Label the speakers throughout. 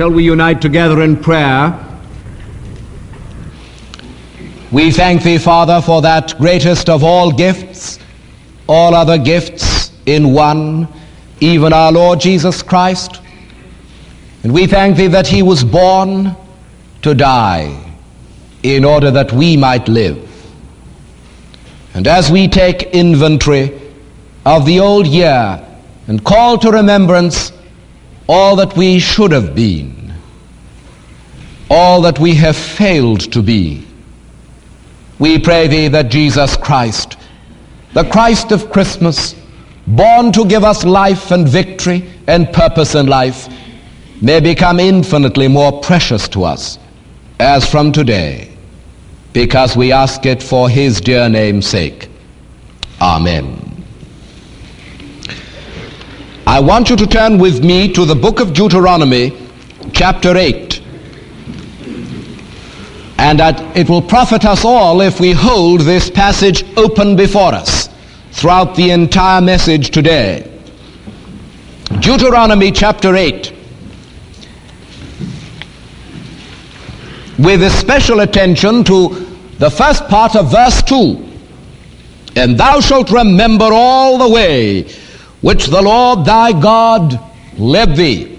Speaker 1: Shall we unite together in prayer?
Speaker 2: We thank thee, Father, for that greatest of all gifts, all other gifts in one, even our Lord Jesus Christ. And we thank thee that he was born to die in order that we might live. And as we take inventory of the old year and call to remembrance all that we should have been, all that we have failed to be, we pray thee that Jesus Christ, the Christ of Christmas, born to give us life and victory and purpose in life, may become infinitely more precious to us as from today, because we ask it for his dear name's sake. Amen. I want you to turn with me to the book of Deuteronomy, chapter 8 and that it will profit us all if we hold this passage open before us throughout the entire message today. Deuteronomy chapter 8. With especial attention to the first part of verse 2. And thou shalt remember all the way which the Lord thy God led thee.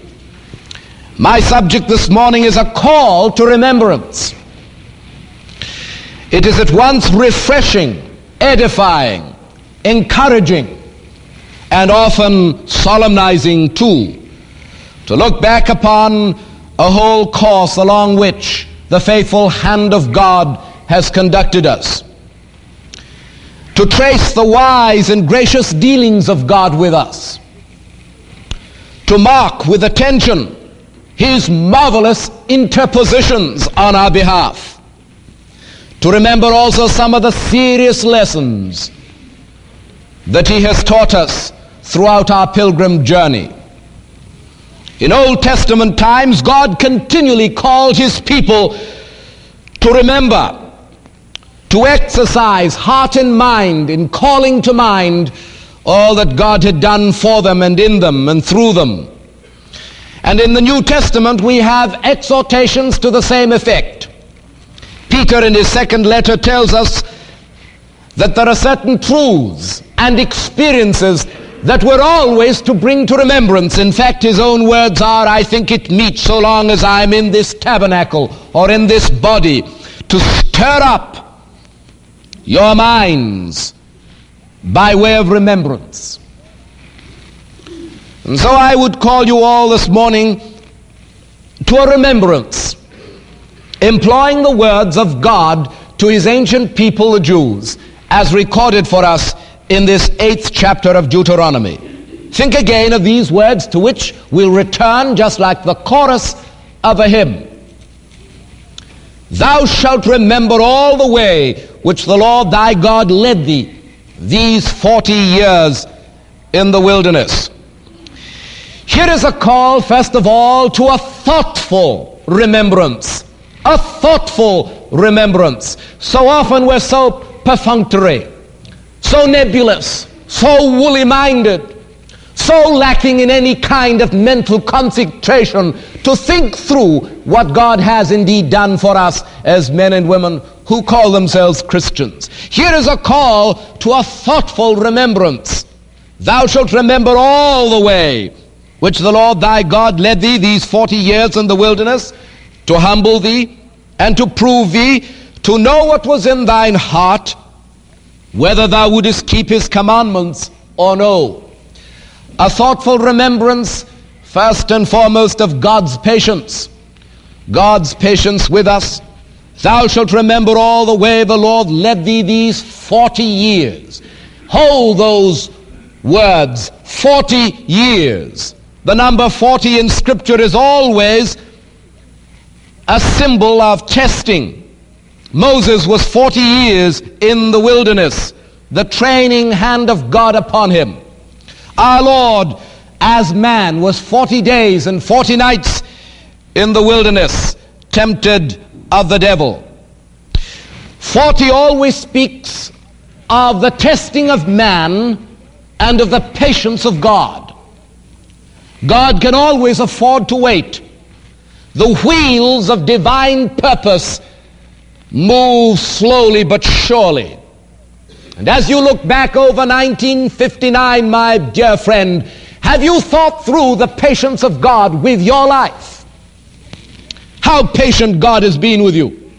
Speaker 2: My subject this morning is a call to remembrance. It is at once refreshing, edifying, encouraging, and often solemnizing too, to look back upon a whole course along which the faithful hand of God has conducted us. To trace the wise and gracious dealings of God with us. To mark with attention his marvelous interpositions on our behalf to remember also some of the serious lessons that he has taught us throughout our pilgrim journey. In Old Testament times, God continually called his people to remember, to exercise heart and mind in calling to mind all that God had done for them and in them and through them. And in the New Testament, we have exhortations to the same effect. Peter in his second letter tells us that there are certain truths and experiences that we're always to bring to remembrance. In fact, his own words are, I think it meet so long as I'm in this tabernacle or in this body to stir up your minds by way of remembrance. And so I would call you all this morning to a remembrance employing the words of God to his ancient people, the Jews, as recorded for us in this eighth chapter of Deuteronomy. Think again of these words to which we'll return just like the chorus of a hymn. Thou shalt remember all the way which the Lord thy God led thee these 40 years in the wilderness. Here is a call, first of all, to a thoughtful remembrance a thoughtful remembrance. So often we're so perfunctory, so nebulous, so woolly minded, so lacking in any kind of mental concentration to think through what God has indeed done for us as men and women who call themselves Christians. Here is a call to a thoughtful remembrance. Thou shalt remember all the way which the Lord thy God led thee these forty years in the wilderness to humble thee and to prove thee, to know what was in thine heart, whether thou wouldest keep his commandments or no. A thoughtful remembrance, first and foremost, of God's patience. God's patience with us. Thou shalt remember all the way the Lord led thee these 40 years. Hold those words, 40 years. The number 40 in Scripture is always a symbol of testing. Moses was 40 years in the wilderness, the training hand of God upon him. Our Lord, as man, was 40 days and 40 nights in the wilderness, tempted of the devil. 40 always speaks of the testing of man and of the patience of God. God can always afford to wait the wheels of divine purpose move slowly but surely. And as you look back over 1959, my dear friend, have you thought through the patience of God with your life? How patient God has been with you.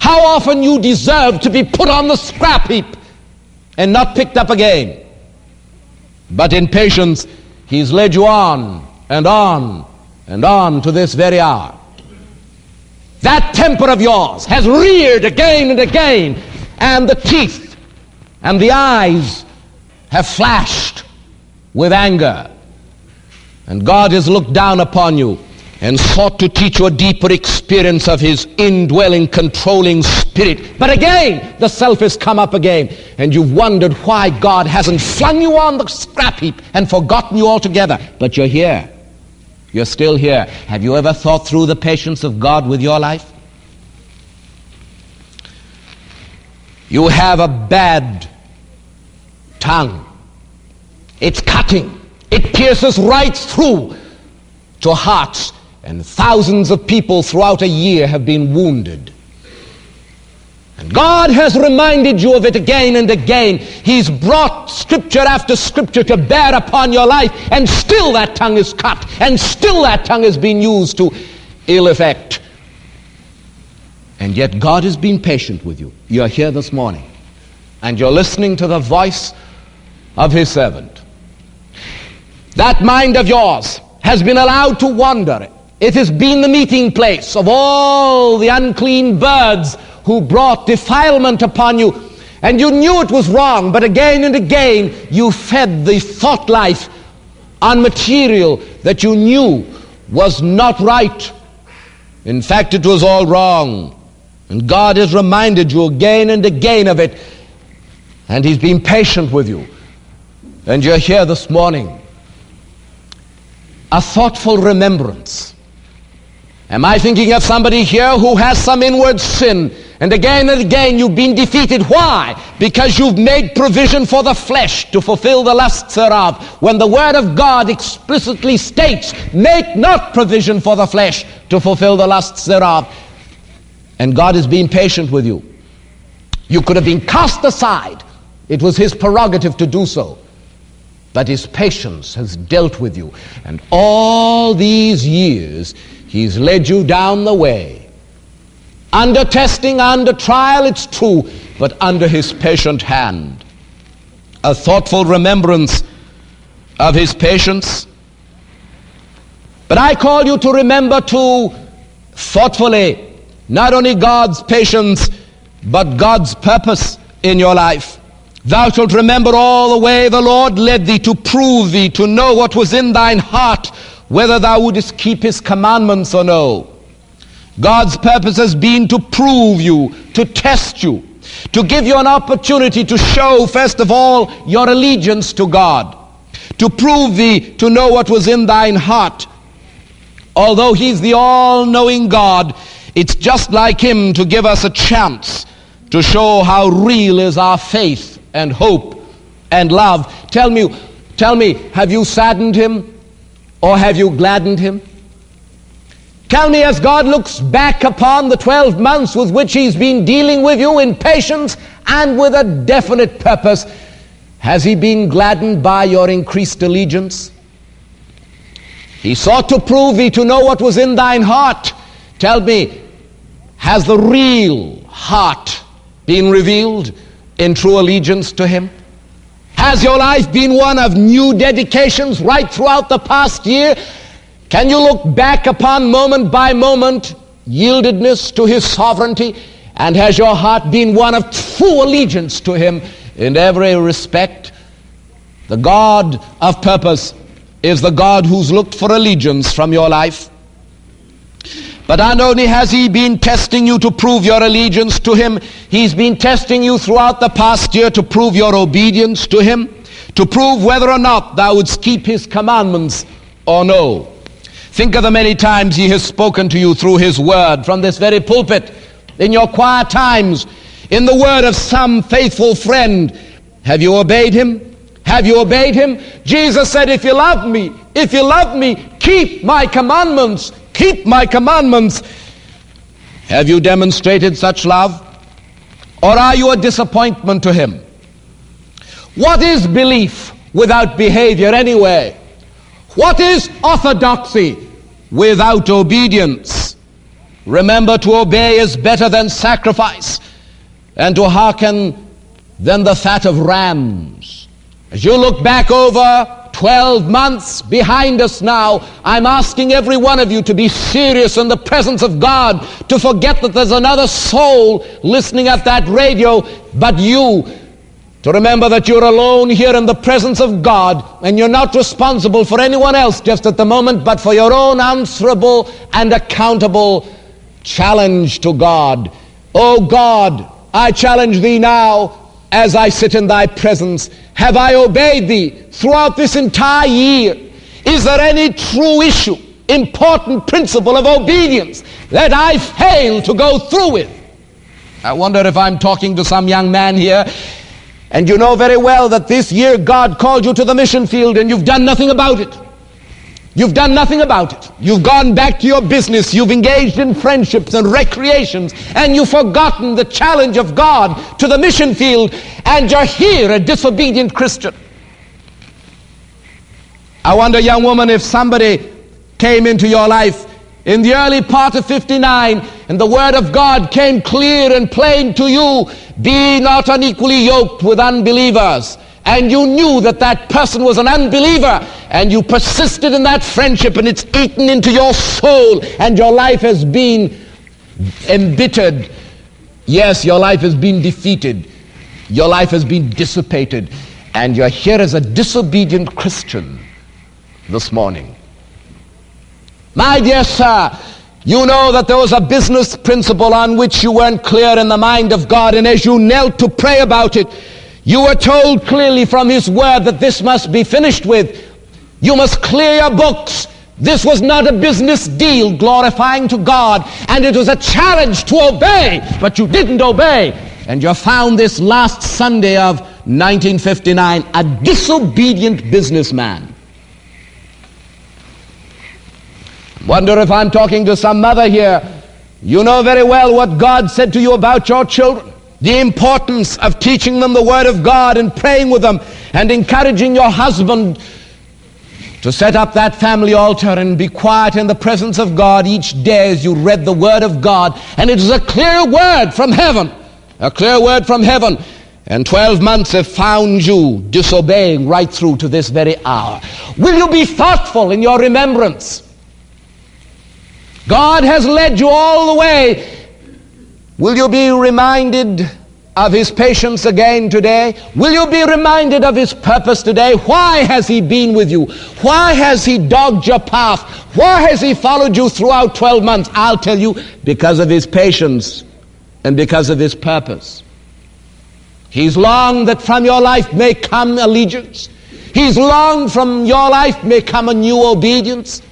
Speaker 2: How often you deserve to be put on the scrap heap and not picked up again. But in patience, He's led you on and on and on to this very hour. That temper of yours has reared again and again, and the teeth and the eyes have flashed with anger. And God has looked down upon you and sought to teach you a deeper experience of his indwelling, controlling spirit. But again, the self has come up again, and you've wondered why God hasn't flung you on the scrap heap and forgotten you altogether. But you're here. You're still here. Have you ever thought through the patience of God with your life? You have a bad tongue. It's cutting. It pierces right through to hearts, and thousands of people throughout a year have been wounded. And God has reminded you of it again and again. He's brought scripture after scripture to bear upon your life, and still that tongue is cut, and still that tongue is being used to ill effect. And yet God has been patient with you. You're here this morning, and you're listening to the voice of His servant. That mind of yours has been allowed to wander. It has been the meeting place of all the unclean birds who brought defilement upon you. And you knew it was wrong, but again and again you fed the thought life on material that you knew was not right. In fact, it was all wrong. And God has reminded you again and again of it. And He's been patient with you. And you're here this morning. A thoughtful remembrance. Am I thinking of somebody here who has some inward sin and again and again you've been defeated. Why? Because you've made provision for the flesh to fulfill the lusts thereof. When the Word of God explicitly states, make not provision for the flesh to fulfill the lusts thereof. And God is being patient with you. You could have been cast aside. It was His prerogative to do so. But His patience has dealt with you. And all these years, He's led you down the way under testing, under trial, it's true, but under his patient hand. A thoughtful remembrance of his patience. But I call you to remember too thoughtfully not only God's patience, but God's purpose in your life. Thou shalt remember all the way the Lord led thee to prove thee, to know what was in thine heart, whether thou wouldest keep his commandments or no. God's purpose has been to prove you, to test you, to give you an opportunity to show, first of all, your allegiance to God, to prove thee to know what was in thine heart. Although He's the all knowing God, it's just like Him to give us a chance to show how real is our faith and hope and love. Tell me, tell me, have you saddened Him or have you gladdened Him? Tell me, as God looks back upon the 12 months with which He's been dealing with you in patience and with a definite purpose, has He been gladdened by your increased allegiance? He sought to prove thee to know what was in thine heart. Tell me, has the real heart been revealed in true allegiance to Him? Has your life been one of new dedications right throughout the past year? Can you look back upon moment by moment yieldedness to his sovereignty? And has your heart been one of true allegiance to him in every respect? The God of purpose is the God who's looked for allegiance from your life. But not only has he been testing you to prove your allegiance to him, he's been testing you throughout the past year to prove your obedience to him, to prove whether or not thou wouldst keep his commandments or no. Think of the many times he has spoken to you through his word from this very pulpit, in your quiet times, in the word of some faithful friend. Have you obeyed him? Have you obeyed him? Jesus said, if you love me, if you love me, keep my commandments. Keep my commandments. Have you demonstrated such love? Or are you a disappointment to him? What is belief without behavior anyway? What is orthodoxy without obedience? Remember, to obey is better than sacrifice, and to hearken than the fat of rams. As you look back over 12 months behind us now, I'm asking every one of you to be serious in the presence of God, to forget that there's another soul listening at that radio, but you, to remember that you're alone here in the presence of God and you're not responsible for anyone else just at the moment, but for your own answerable and accountable challenge to God. Oh God, I challenge thee now as I sit in thy presence. Have I obeyed thee throughout this entire year? Is there any true issue, important principle of obedience that I fail to go through with? I wonder if I'm talking to some young man here and you know very well that this year God called you to the mission field and you've done nothing about it. You've done nothing about it. You've gone back to your business. You've engaged in friendships and recreations, and you've forgotten the challenge of God to the mission field, and you're here, a disobedient Christian. I wonder, young woman, if somebody came into your life in the early part of 59 and the word of God came clear and plain to you, be not unequally yoked with unbelievers. And you knew that that person was an unbeliever and you persisted in that friendship and it's eaten into your soul and your life has been embittered. Yes, your life has been defeated. Your life has been dissipated. And you're here as a disobedient Christian this morning. My dear sir, you know that there was a business principle on which you weren't clear in the mind of God, and as you knelt to pray about it, you were told clearly from His Word that this must be finished with. You must clear your books. This was not a business deal glorifying to God, and it was a challenge to obey, but you didn't obey. And you found this last Sunday of 1959 a disobedient businessman. Wonder if I'm talking to some mother here. You know very well what God said to you about your children. The importance of teaching them the Word of God and praying with them and encouraging your husband to set up that family altar and be quiet in the presence of God each day as you read the Word of God. And it is a clear word from heaven. A clear word from heaven. And 12 months have found you disobeying right through to this very hour. Will you be thoughtful in your remembrance? God has led you all the way. Will you be reminded of his patience again today? Will you be reminded of his purpose today? Why has he been with you? Why has he dogged your path? Why has he followed you throughout 12 months? I'll tell you, because of his patience and because of his purpose. He's longed that from your life may come allegiance. He's longed from your life may come a new obedience.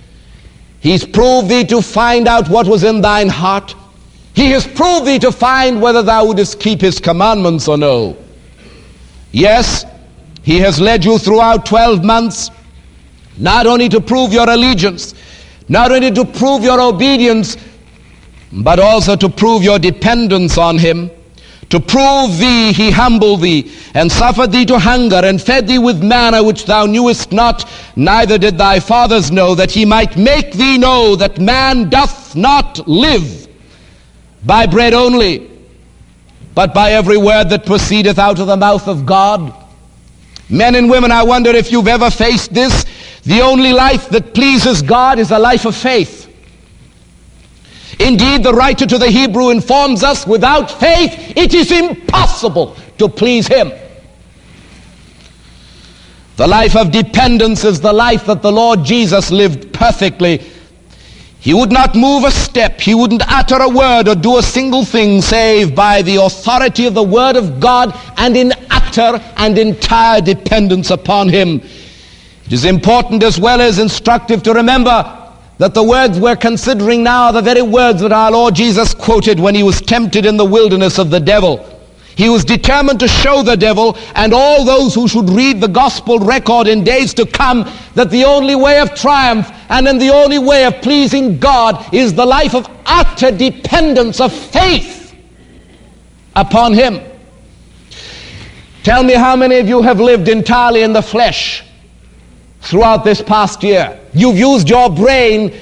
Speaker 2: He's proved thee to find out what was in thine heart. He has proved thee to find whether thou wouldest keep his commandments or no. Yes, he has led you throughout 12 months, not only to prove your allegiance, not only to prove your obedience, but also to prove your dependence on him. To prove thee, he humbled thee, and suffered thee to hunger, and fed thee with manna which thou knewest not, neither did thy fathers know, that he might make thee know that man doth not live by bread only, but by every word that proceedeth out of the mouth of God. Men and women, I wonder if you've ever faced this. The only life that pleases God is a life of faith. Indeed, the writer to the Hebrew informs us without faith it is impossible to please him. The life of dependence is the life that the Lord Jesus lived perfectly. He would not move a step, he wouldn't utter a word or do a single thing save by the authority of the Word of God and in utter and entire dependence upon him. It is important as well as instructive to remember that the words we're considering now are the very words that our Lord Jesus quoted when he was tempted in the wilderness of the devil. He was determined to show the devil and all those who should read the gospel record in days to come that the only way of triumph and in the only way of pleasing God is the life of utter dependence of faith upon Him. Tell me how many of you have lived entirely in the flesh throughout this past year. You've used your brain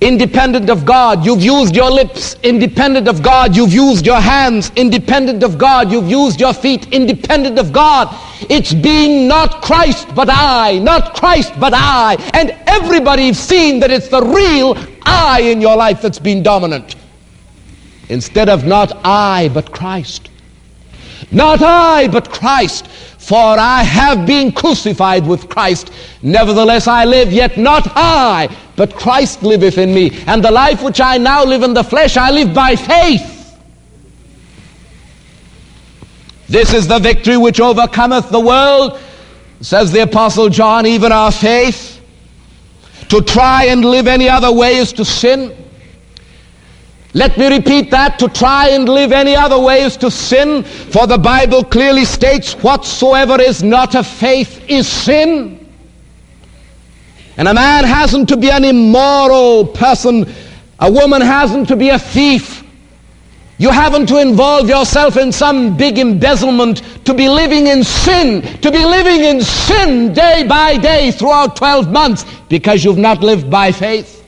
Speaker 2: independent of God. You've used your lips independent of God. You've used your hands independent of God. You've used your feet independent of God. It's been not Christ but I, not Christ but I. And everybody's seen that it's the real I in your life that's been dominant. Instead of not I but Christ. Not I but Christ. For I have been crucified with Christ. Nevertheless I live, yet not I, but Christ liveth in me. And the life which I now live in the flesh, I live by faith. This is the victory which overcometh the world, says the Apostle John, even our faith. To try and live any other way is to sin. Let me repeat that. To try and live any other way is to sin, for the Bible clearly states whatsoever is not of faith is sin. And a man hasn't to be an immoral person. A woman hasn't to be a thief. You haven't to involve yourself in some big embezzlement to be living in sin, to be living in sin day by day throughout 12 months because you've not lived by faith.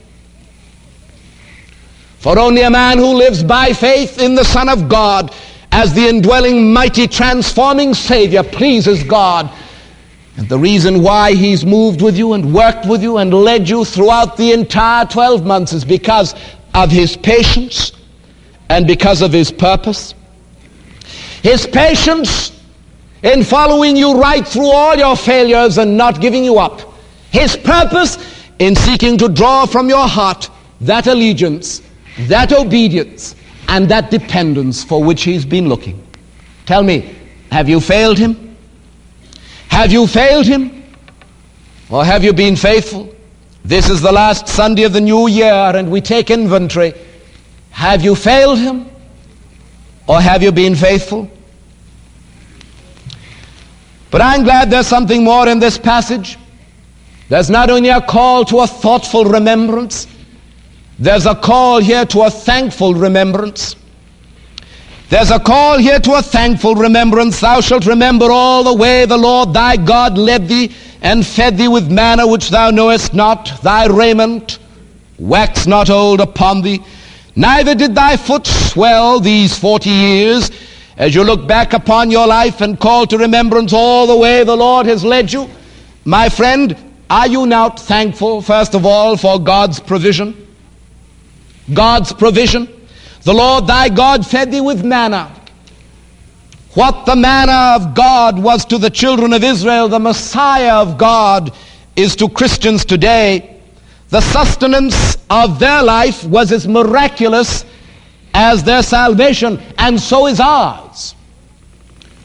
Speaker 2: For only a man who lives by faith in the Son of God as the indwelling, mighty, transforming Savior pleases God. And the reason why he's moved with you and worked with you and led you throughout the entire 12 months is because of his patience and because of his purpose. His patience in following you right through all your failures and not giving you up. His purpose in seeking to draw from your heart that allegiance that obedience and that dependence for which he's been looking. Tell me, have you failed him? Have you failed him? Or have you been faithful? This is the last Sunday of the new year and we take inventory. Have you failed him? Or have you been faithful? But I'm glad there's something more in this passage. There's not only a call to a thoughtful remembrance, there's a call here to a thankful remembrance. There's a call here to a thankful remembrance. Thou shalt remember all the way the Lord thy God led thee and fed thee with manna which thou knowest not. Thy raiment wax not old upon thee. Neither did thy foot swell these forty years. As you look back upon your life and call to remembrance all the way the Lord has led you, my friend, are you not thankful, first of all, for God's provision? God's provision. The Lord thy God fed thee with manna. What the manna of God was to the children of Israel, the Messiah of God is to Christians today. The sustenance of their life was as miraculous as their salvation, and so is ours.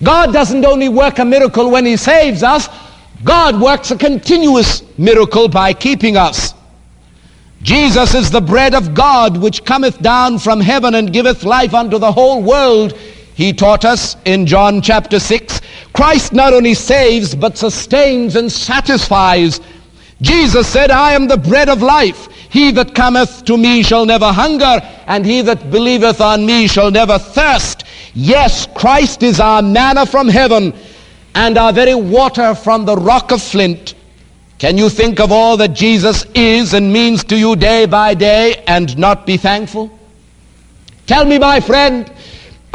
Speaker 2: God doesn't only work a miracle when he saves us, God works a continuous miracle by keeping us. Jesus is the bread of God which cometh down from heaven and giveth life unto the whole world. He taught us in John chapter 6. Christ not only saves, but sustains and satisfies. Jesus said, I am the bread of life. He that cometh to me shall never hunger, and he that believeth on me shall never thirst. Yes, Christ is our manna from heaven, and our very water from the rock of flint. Can you think of all that Jesus is and means to you day by day and not be thankful? Tell me, my friend,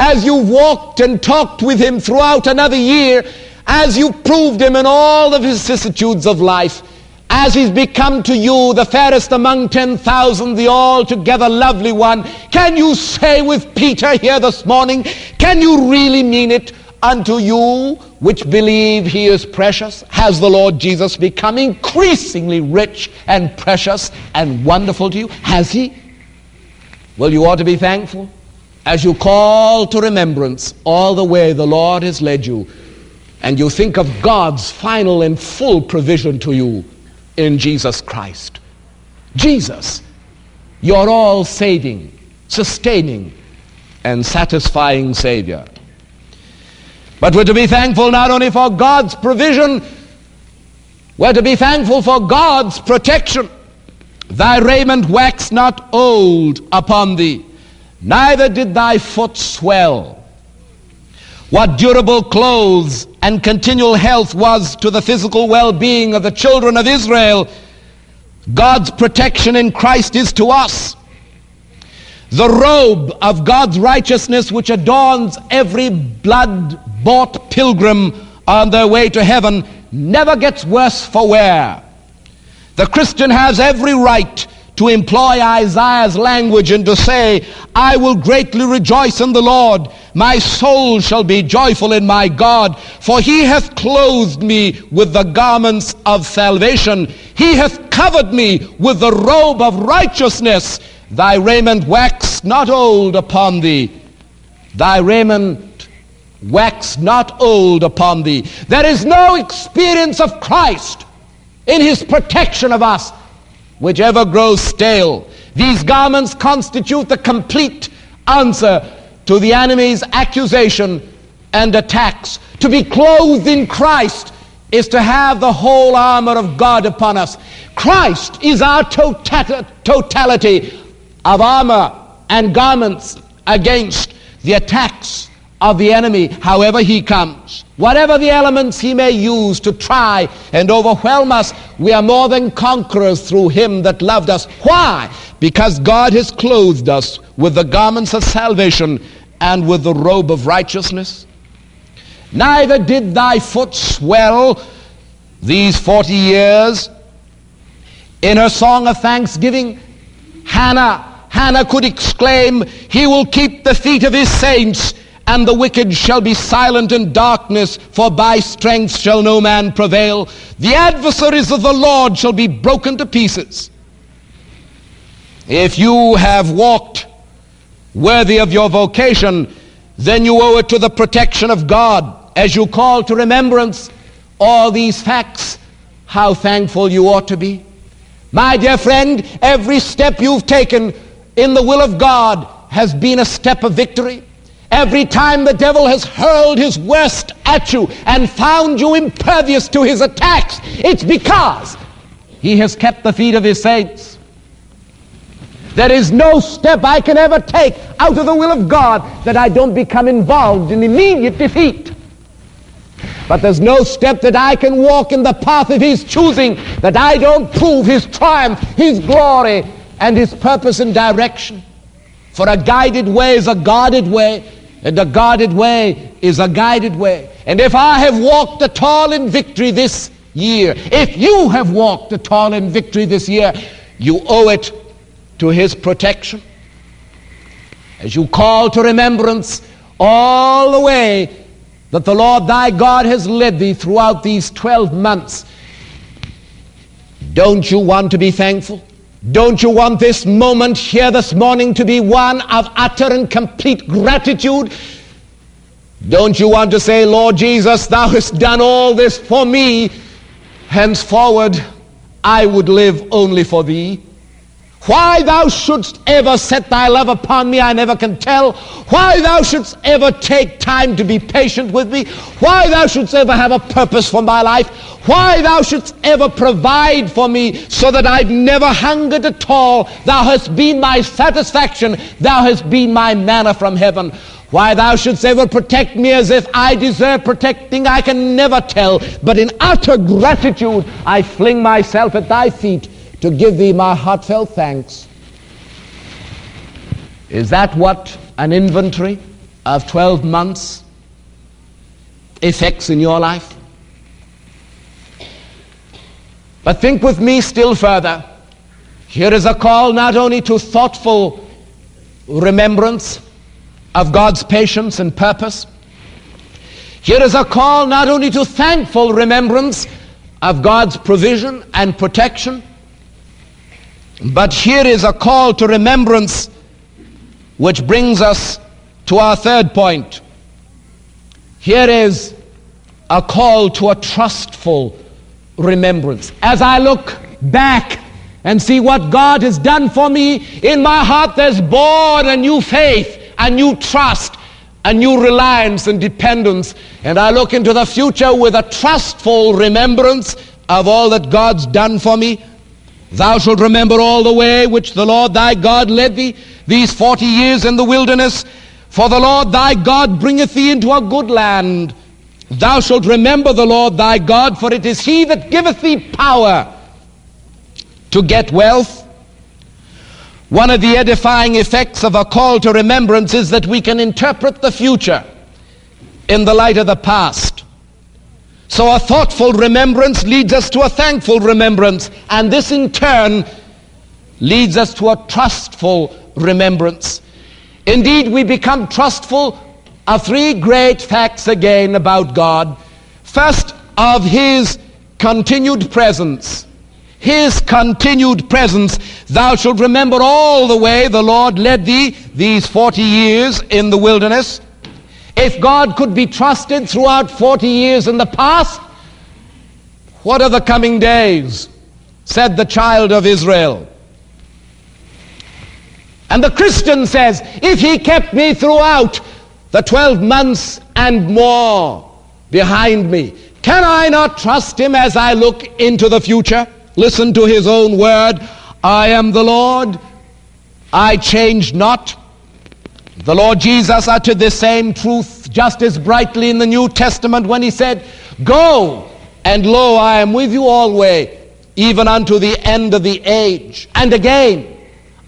Speaker 2: as you walked and talked with him throughout another year, as you proved him in all the vicissitudes of life, as he's become to you the fairest among 10,000, the altogether lovely one, can you say with Peter here this morning, can you really mean it? Unto you which believe he is precious? Has the Lord Jesus become increasingly rich and precious and wonderful to you? Has he? Well, you ought to be thankful as you call to remembrance all the way the Lord has led you and you think of God's final and full provision to you in Jesus Christ. Jesus, your all saving, sustaining, and satisfying Savior. But we're to be thankful not only for God's provision, we're to be thankful for God's protection. Thy raiment waxed not old upon thee, neither did thy foot swell. What durable clothes and continual health was to the physical well-being of the children of Israel, God's protection in Christ is to us. The robe of God's righteousness which adorns every blood-bought pilgrim on their way to heaven never gets worse for wear. The Christian has every right to employ Isaiah's language and to say, I will greatly rejoice in the Lord. My soul shall be joyful in my God, for he hath clothed me with the garments of salvation. He hath covered me with the robe of righteousness. Thy raiment wax not old upon thee. Thy raiment wax not old upon thee. There is no experience of Christ in his protection of us which ever grows stale. These garments constitute the complete answer to the enemy's accusation and attacks. To be clothed in Christ is to have the whole armor of God upon us. Christ is our tota-, totality of armor and garments against the attacks of the enemy, however he comes. Whatever the elements he may use to try and overwhelm us, we are more than conquerors through him that loved us. Why? Because God has clothed us with the garments of salvation and with the robe of righteousness. Neither did thy foot swell these 40 years. In her song of thanksgiving, Hannah, Hannah could exclaim, He will keep the feet of his saints and the wicked shall be silent in darkness, for by strength shall no man prevail. The adversaries of the Lord shall be broken to pieces. If you have walked worthy of your vocation, then you owe it to the protection of God as you call to remembrance all these facts. How thankful you ought to be. My dear friend, every step you've taken in the will of God has been a step of victory. Every time the devil has hurled his worst at you and found you impervious to his attacks, it's because he has kept the feet of his saints. There is no step I can ever take out of the will of God that I don't become involved in immediate defeat. But there's no step that I can walk in the path of his choosing that I don't prove his triumph, his glory, and his purpose and direction. For a guided way is a guarded way, and a guarded way is a guided way. And if I have walked at tall in victory this year, if you have walked at tall in victory this year, you owe it to his protection. As you call to remembrance all the way that the Lord thy God has led thee throughout these 12 months, don't you want to be thankful? Don't you want this moment here this morning to be one of utter and complete gratitude? Don't you want to say, Lord Jesus, thou hast done all this for me. Henceforward, I would live only for thee. Why thou shouldst ever set thy love upon me, I never can tell. Why thou shouldst ever take time to be patient with me. Why thou shouldst ever have a purpose for my life. Why thou shouldst ever provide for me so that I've never hungered at all. Thou hast been my satisfaction. Thou hast been my manna from heaven. Why thou shouldst ever protect me as if I deserve protecting, I can never tell. But in utter gratitude, I fling myself at thy feet to give thee my heartfelt thanks. Is that what an inventory of 12 months effects in your life? But think with me still further. Here is a call not only to thoughtful remembrance of God's patience and purpose. Here is a call not only to thankful remembrance of God's provision and protection, but here is a call to remembrance which brings us to our third point. Here is a call to a trustful remembrance. As I look back and see what God has done for me, in my heart there's born a new faith, a new trust, a new reliance and dependence. And I look into the future with a trustful remembrance of all that God's done for me. Thou shalt remember all the way which the Lord thy God led thee these forty years in the wilderness. For the Lord thy God bringeth thee into a good land. Thou shalt remember the Lord thy God, for it is he that giveth thee power to get wealth. One of the edifying effects of a call to remembrance is that we can interpret the future in the light of the past. So a thoughtful remembrance leads us to a thankful remembrance, and this in turn leads us to a trustful remembrance. Indeed, we become trustful of three great facts again about God. First, of His continued presence his continued presence. Thou shalt remember all the way the Lord led thee these 40 years in the wilderness. If God could be trusted throughout 40 years in the past, what are the coming days? Said the child of Israel. And the Christian says, if he kept me throughout the 12 months and more behind me, can I not trust him as I look into the future? Listen to his own word. I am the Lord. I change not. The Lord Jesus uttered the same truth just as brightly in the New Testament when he said, Go, and lo, I am with you always, even unto the end of the age. And again,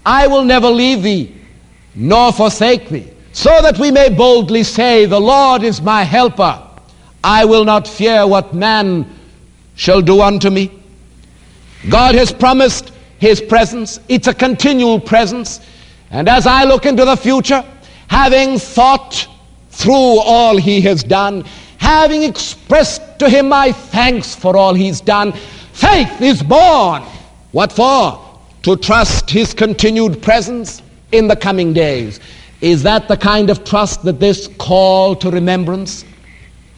Speaker 2: I will never leave thee, nor forsake thee, so that we may boldly say, The Lord is my helper. I will not fear what man shall do unto me. God has promised his presence. It's a continual presence. And as I look into the future, having thought through all he has done, having expressed to him my thanks for all he's done, faith is born. What for? To trust his continued presence in the coming days. Is that the kind of trust that this call to remembrance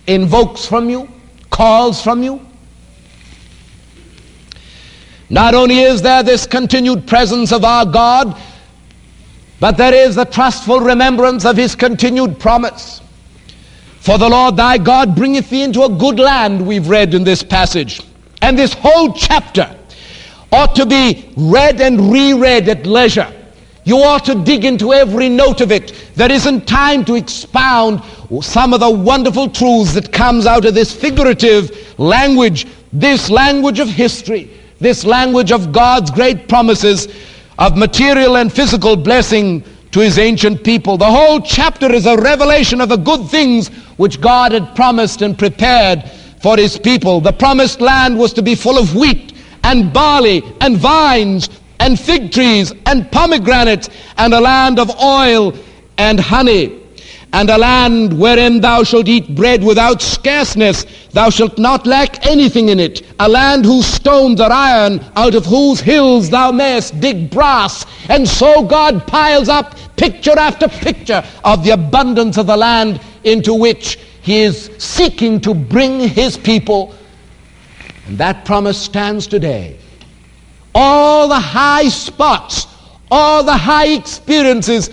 Speaker 2: invokes from you, calls from you? Not only is there this continued presence of our God, but there is the trustful remembrance of his continued promise. For the Lord thy God bringeth thee into a good land, we've read in this passage. And this whole chapter ought to be read and reread at leisure. You ought to dig into every note of it. There isn't time to expound some of the wonderful truths that comes out of this figurative language, this language of history this language of God's great promises of material and physical blessing to his ancient people. The whole chapter is a revelation of the good things which God had promised and prepared for his people. The promised land was to be full of wheat and barley and vines and fig trees and pomegranates and a land of oil and honey and a land wherein thou shalt eat bread without scarceness. Thou shalt not lack anything in it. A land whose stones are iron, out of whose hills thou mayest dig brass. And so God piles up picture after picture of the abundance of the land into which he is seeking to bring his people. And that promise stands today. All the high spots, all the high experiences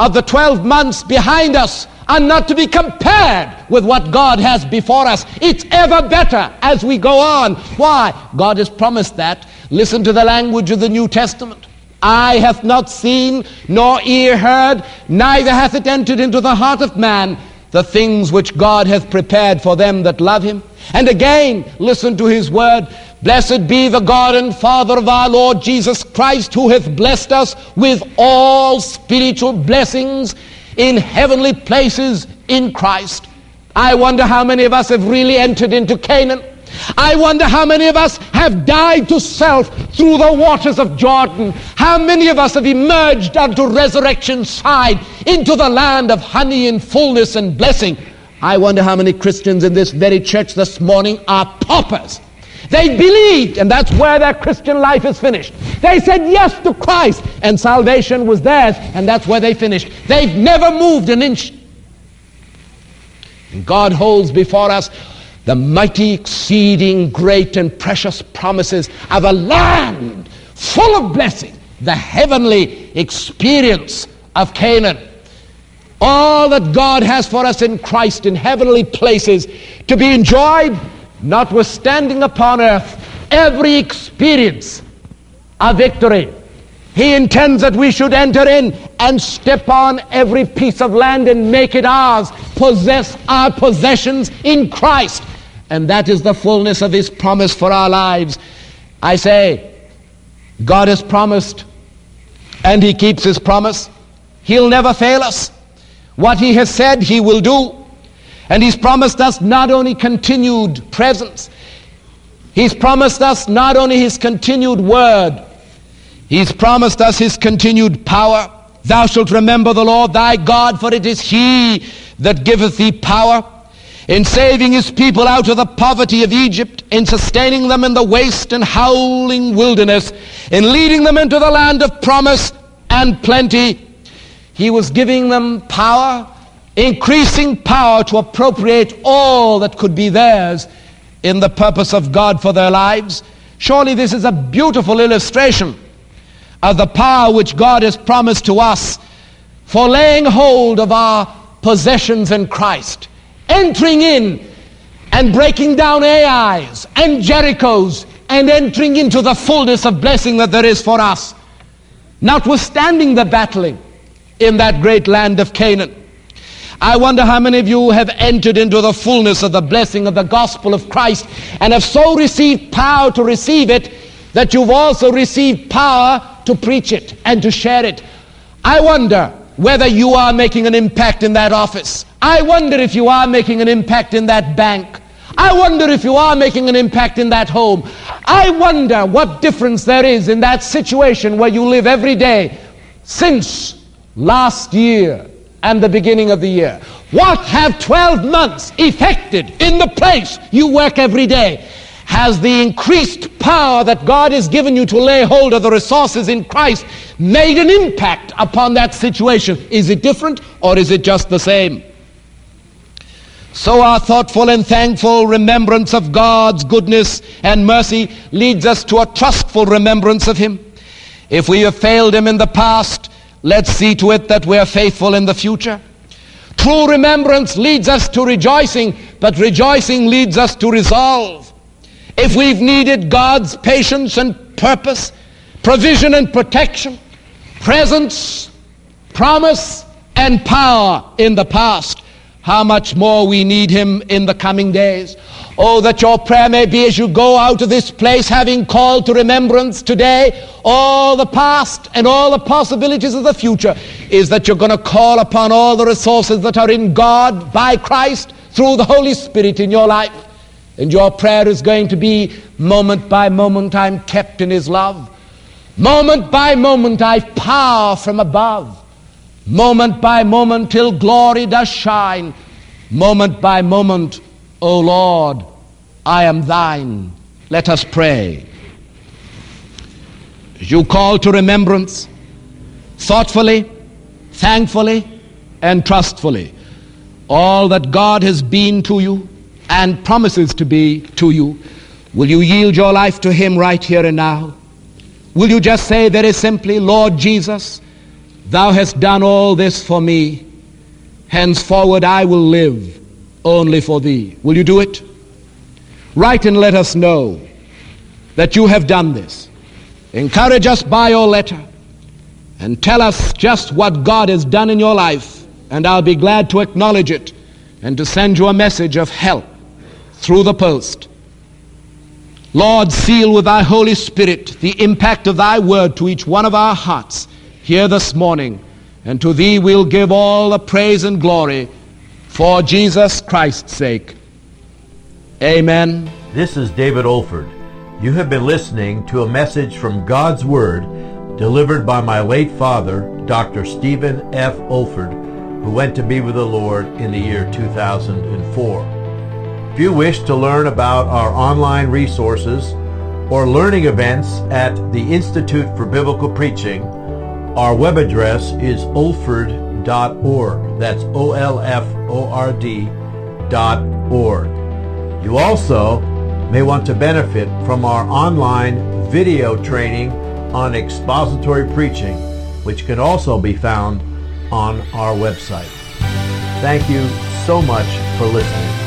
Speaker 2: of the 12 months behind us are not to be compared with what God has before us. It's ever better as we go on. Why? God has promised that. Listen to the language of the New Testament. Eye hath not seen, nor ear heard, neither hath it entered into the heart of man the things which God hath prepared for them that love him. And again, listen to his word. Blessed be the God and Father of our Lord Jesus Christ, who hath blessed us with all spiritual blessings in heavenly places in Christ. I wonder how many of us have really entered into Canaan. I wonder how many of us have died to self through the waters of Jordan. How many of us have emerged unto resurrection side into the land of honey and fullness and blessing. I wonder how many Christians in this very church this morning are paupers they believed, and that's where their Christian life is finished. They said yes to Christ, and salvation was theirs, and that's where they finished. They've never moved an inch. And God holds before us the mighty, exceeding great and precious promises of a land full of blessing, the heavenly experience of Canaan. all that God has for us in Christ in heavenly places to be enjoyed, notwithstanding upon earth every experience of victory. He intends that we should enter in and step on every piece of land and make it ours, possess our possessions in Christ. And that is the fullness of His promise for our lives. I say, God has promised, and He keeps His promise. He'll never fail us. What He has said, He will do. And He's promised us not only continued presence, He's promised us not only His continued word, He's promised us His continued power. Thou shalt remember the Lord thy God, for it is He that giveth thee power in saving his people out of the poverty of Egypt, in sustaining them in the waste and howling wilderness, in leading them into the land of promise and plenty. He was giving them power, increasing power to appropriate all that could be theirs in the purpose of God for their lives. Surely this is a beautiful illustration of the power which God has promised to us for laying hold of our possessions in Christ entering in and breaking down Ai's and Jerichos and entering into the fullness of blessing that there is for us, notwithstanding the battling in that great land of Canaan. I wonder how many of you have entered into the fullness of the blessing of the gospel of Christ and have so received power to receive it that you've also received power to preach it and to share it. I wonder whether you are making an impact in that office. I wonder if you are making an impact in that bank. I wonder if you are making an impact in that home. I wonder what difference there is in that situation where you live every day since last year and the beginning of the year. What have 12 months effected in the place you work every day? Has the increased power that God has given you to lay hold of the resources in Christ made an impact upon that situation? Is it different or is it just the same? So our thoughtful and thankful remembrance of God's goodness and mercy leads us to a trustful remembrance of Him. If we have failed Him in the past, let's see to it that we are faithful in the future. True remembrance leads us to rejoicing, but rejoicing leads us to resolve. If we've needed God's patience and purpose, provision and protection, presence, promise, and power in the past, how much more we need him in the coming days. Oh, that your prayer may be as you go out of this place, having called to remembrance today all the past and all the possibilities of the future, is that you're going to call upon all the resources that are in God by Christ through the Holy Spirit in your life. And your prayer is going to be moment by moment, I'm kept in His love. Moment by moment, I've power from above. Moment by moment, till glory does shine. Moment by moment, O Lord, I am thine. Let us pray. As you call to remembrance, thoughtfully, thankfully, and trustfully, all that God has been to you, and promises to be to you, will you yield your life to Him right here and now? Will you just say very simply, Lord Jesus, Thou hast done all this for me. Henceforward I will live only for Thee. Will you do it? Write and let us know that you have done this. Encourage us by your letter and tell us just what God has done in your life, and I'll be glad to acknowledge it and to send you a message of help through the post. Lord, seal with thy Holy Spirit the impact of thy word to each one of our hearts here this morning. And to thee we'll give all the praise and glory for Jesus Christ's sake. Amen.
Speaker 3: This is David Olford. You have been listening to a message from God's Word delivered by my late father, Dr. Stephen F. Olford, who went to be with the Lord in the year 2004. If you wish to learn about our online resources or learning events at the Institute for Biblical Preaching, our web address is olford.org. That's O-L-F-O-R-D dot org. You also may want to benefit from our online video training on expository preaching, which can also be found on our website. Thank you so much for listening.